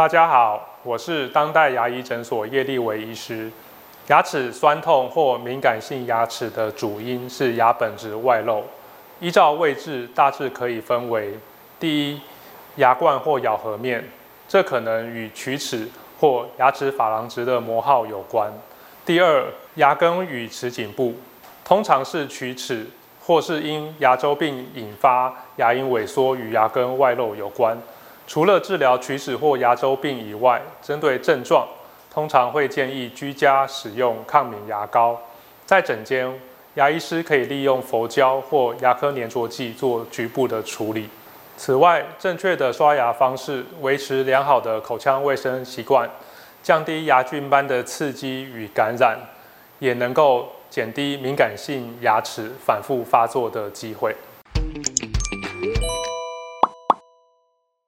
大家好，我是当代牙医诊所叶立维医师。牙齿酸痛或敏感性牙齿的主因是牙本质外露，依照位置大致可以分为：第一，牙冠或咬合面，这可能与龋齿或牙齿珐琅质的磨耗有关；第二，牙根与齿颈部，通常是龋齿或是因牙周病引发牙龈萎缩与牙根外露有关。除了治疗龋齿或牙周病以外，针对症状，通常会建议居家使用抗敏牙膏。在诊间，牙医师可以利用佛胶或牙科粘着剂做局部的处理。此外，正确的刷牙方式，维持良好的口腔卫生习惯，降低牙菌斑的刺激与感染，也能够减低敏感性牙齿反复发作的机会。